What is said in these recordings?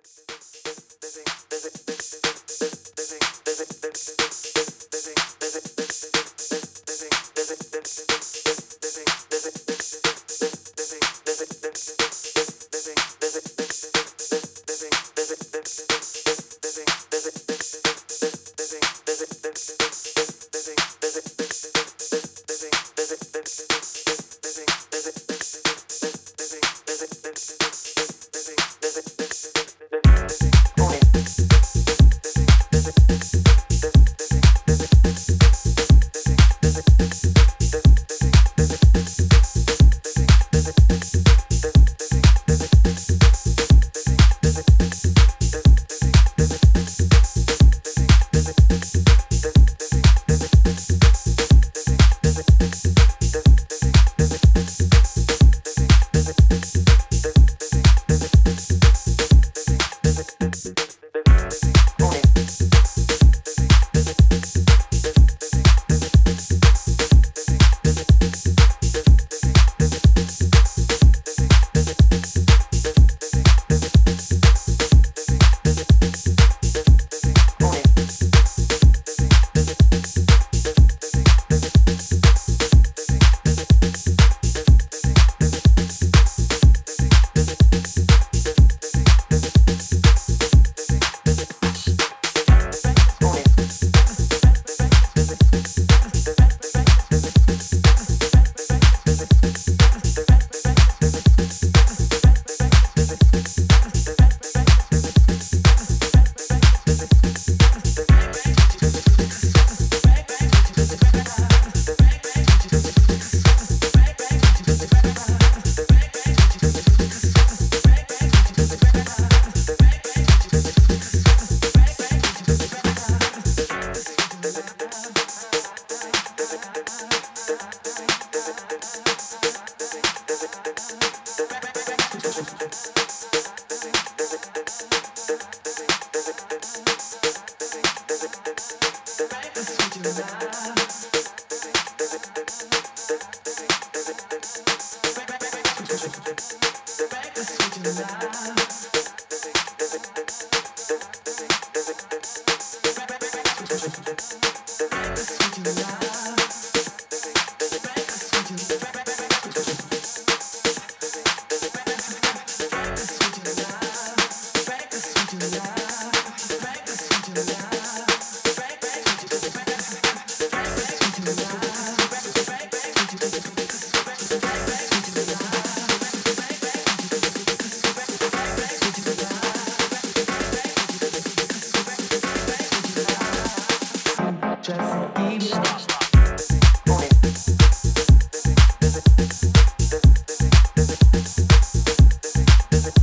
Back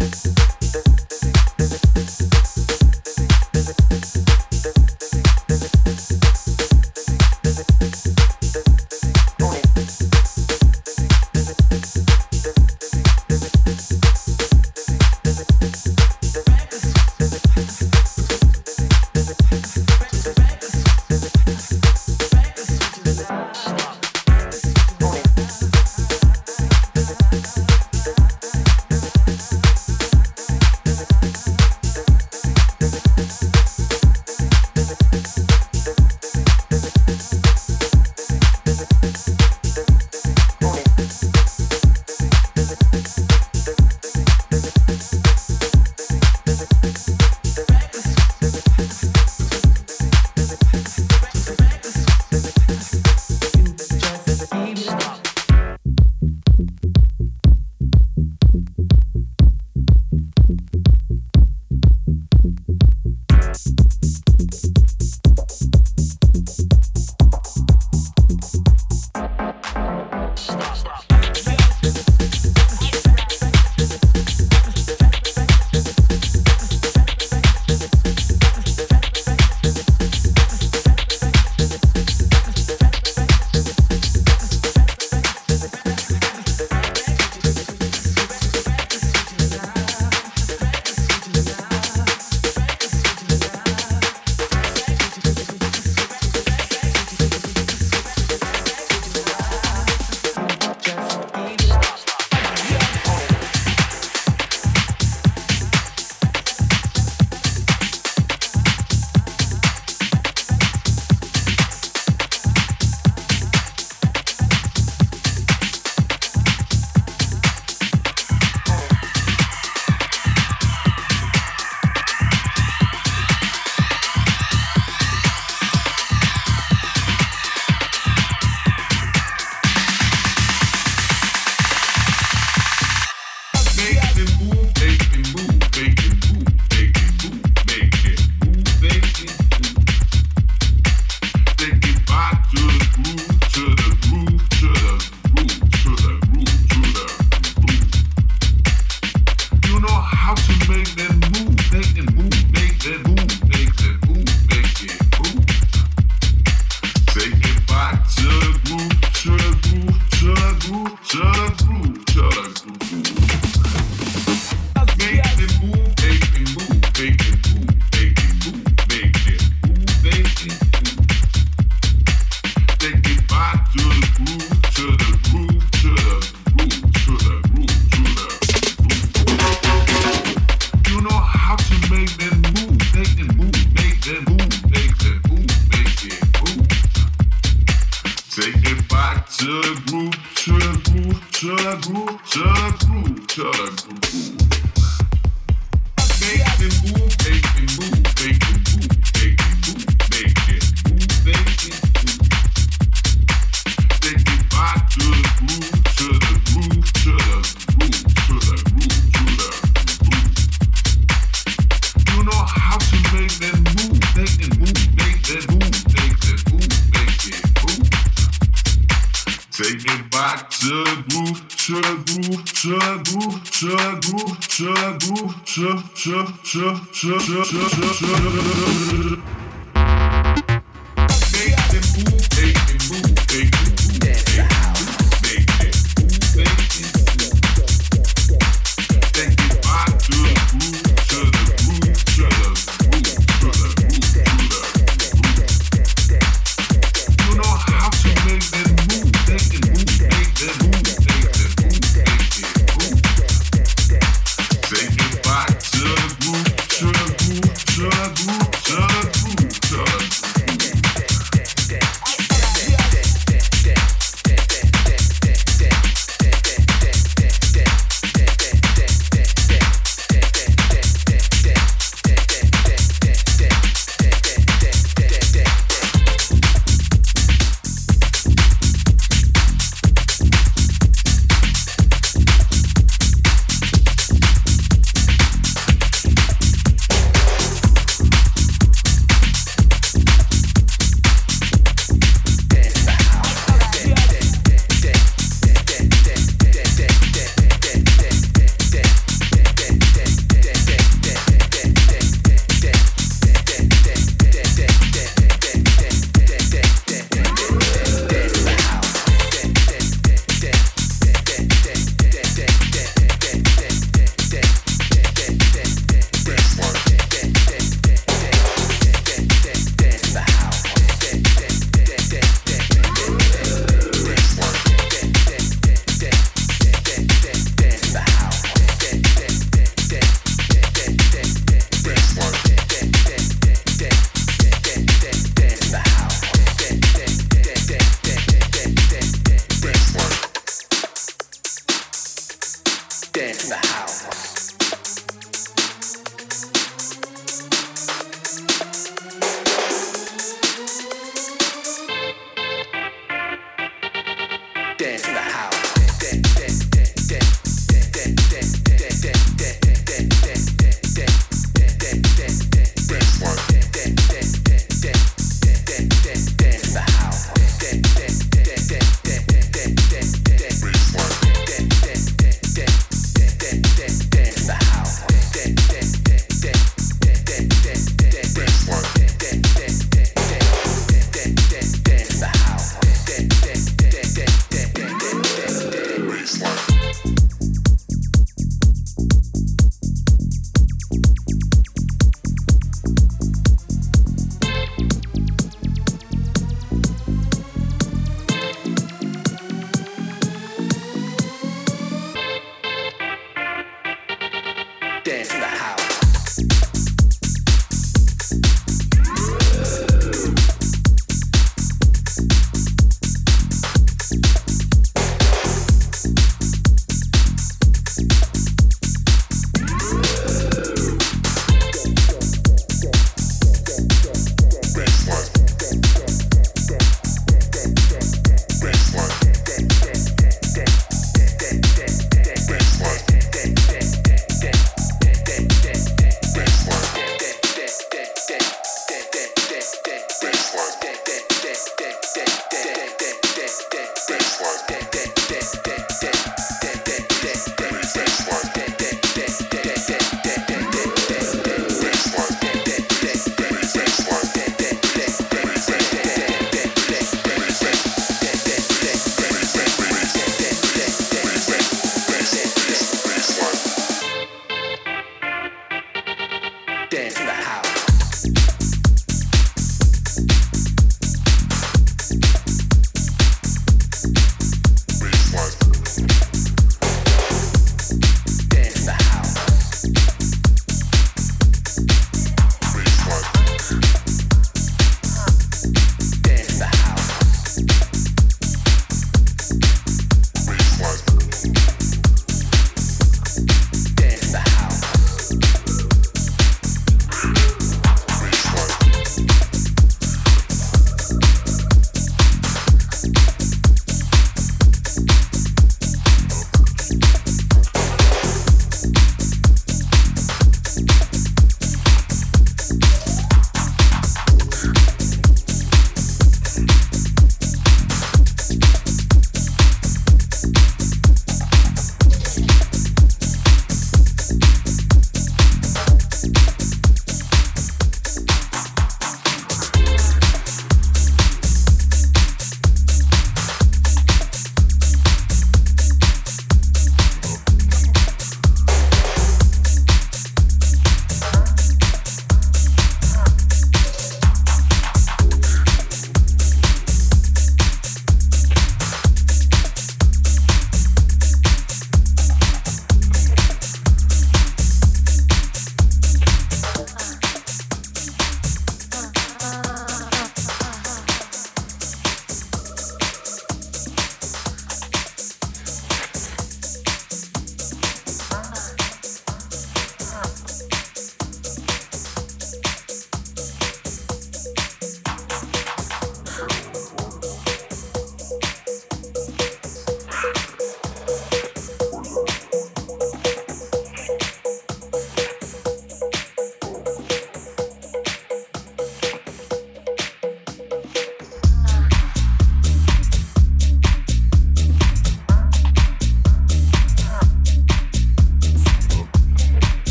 Thank Baseline.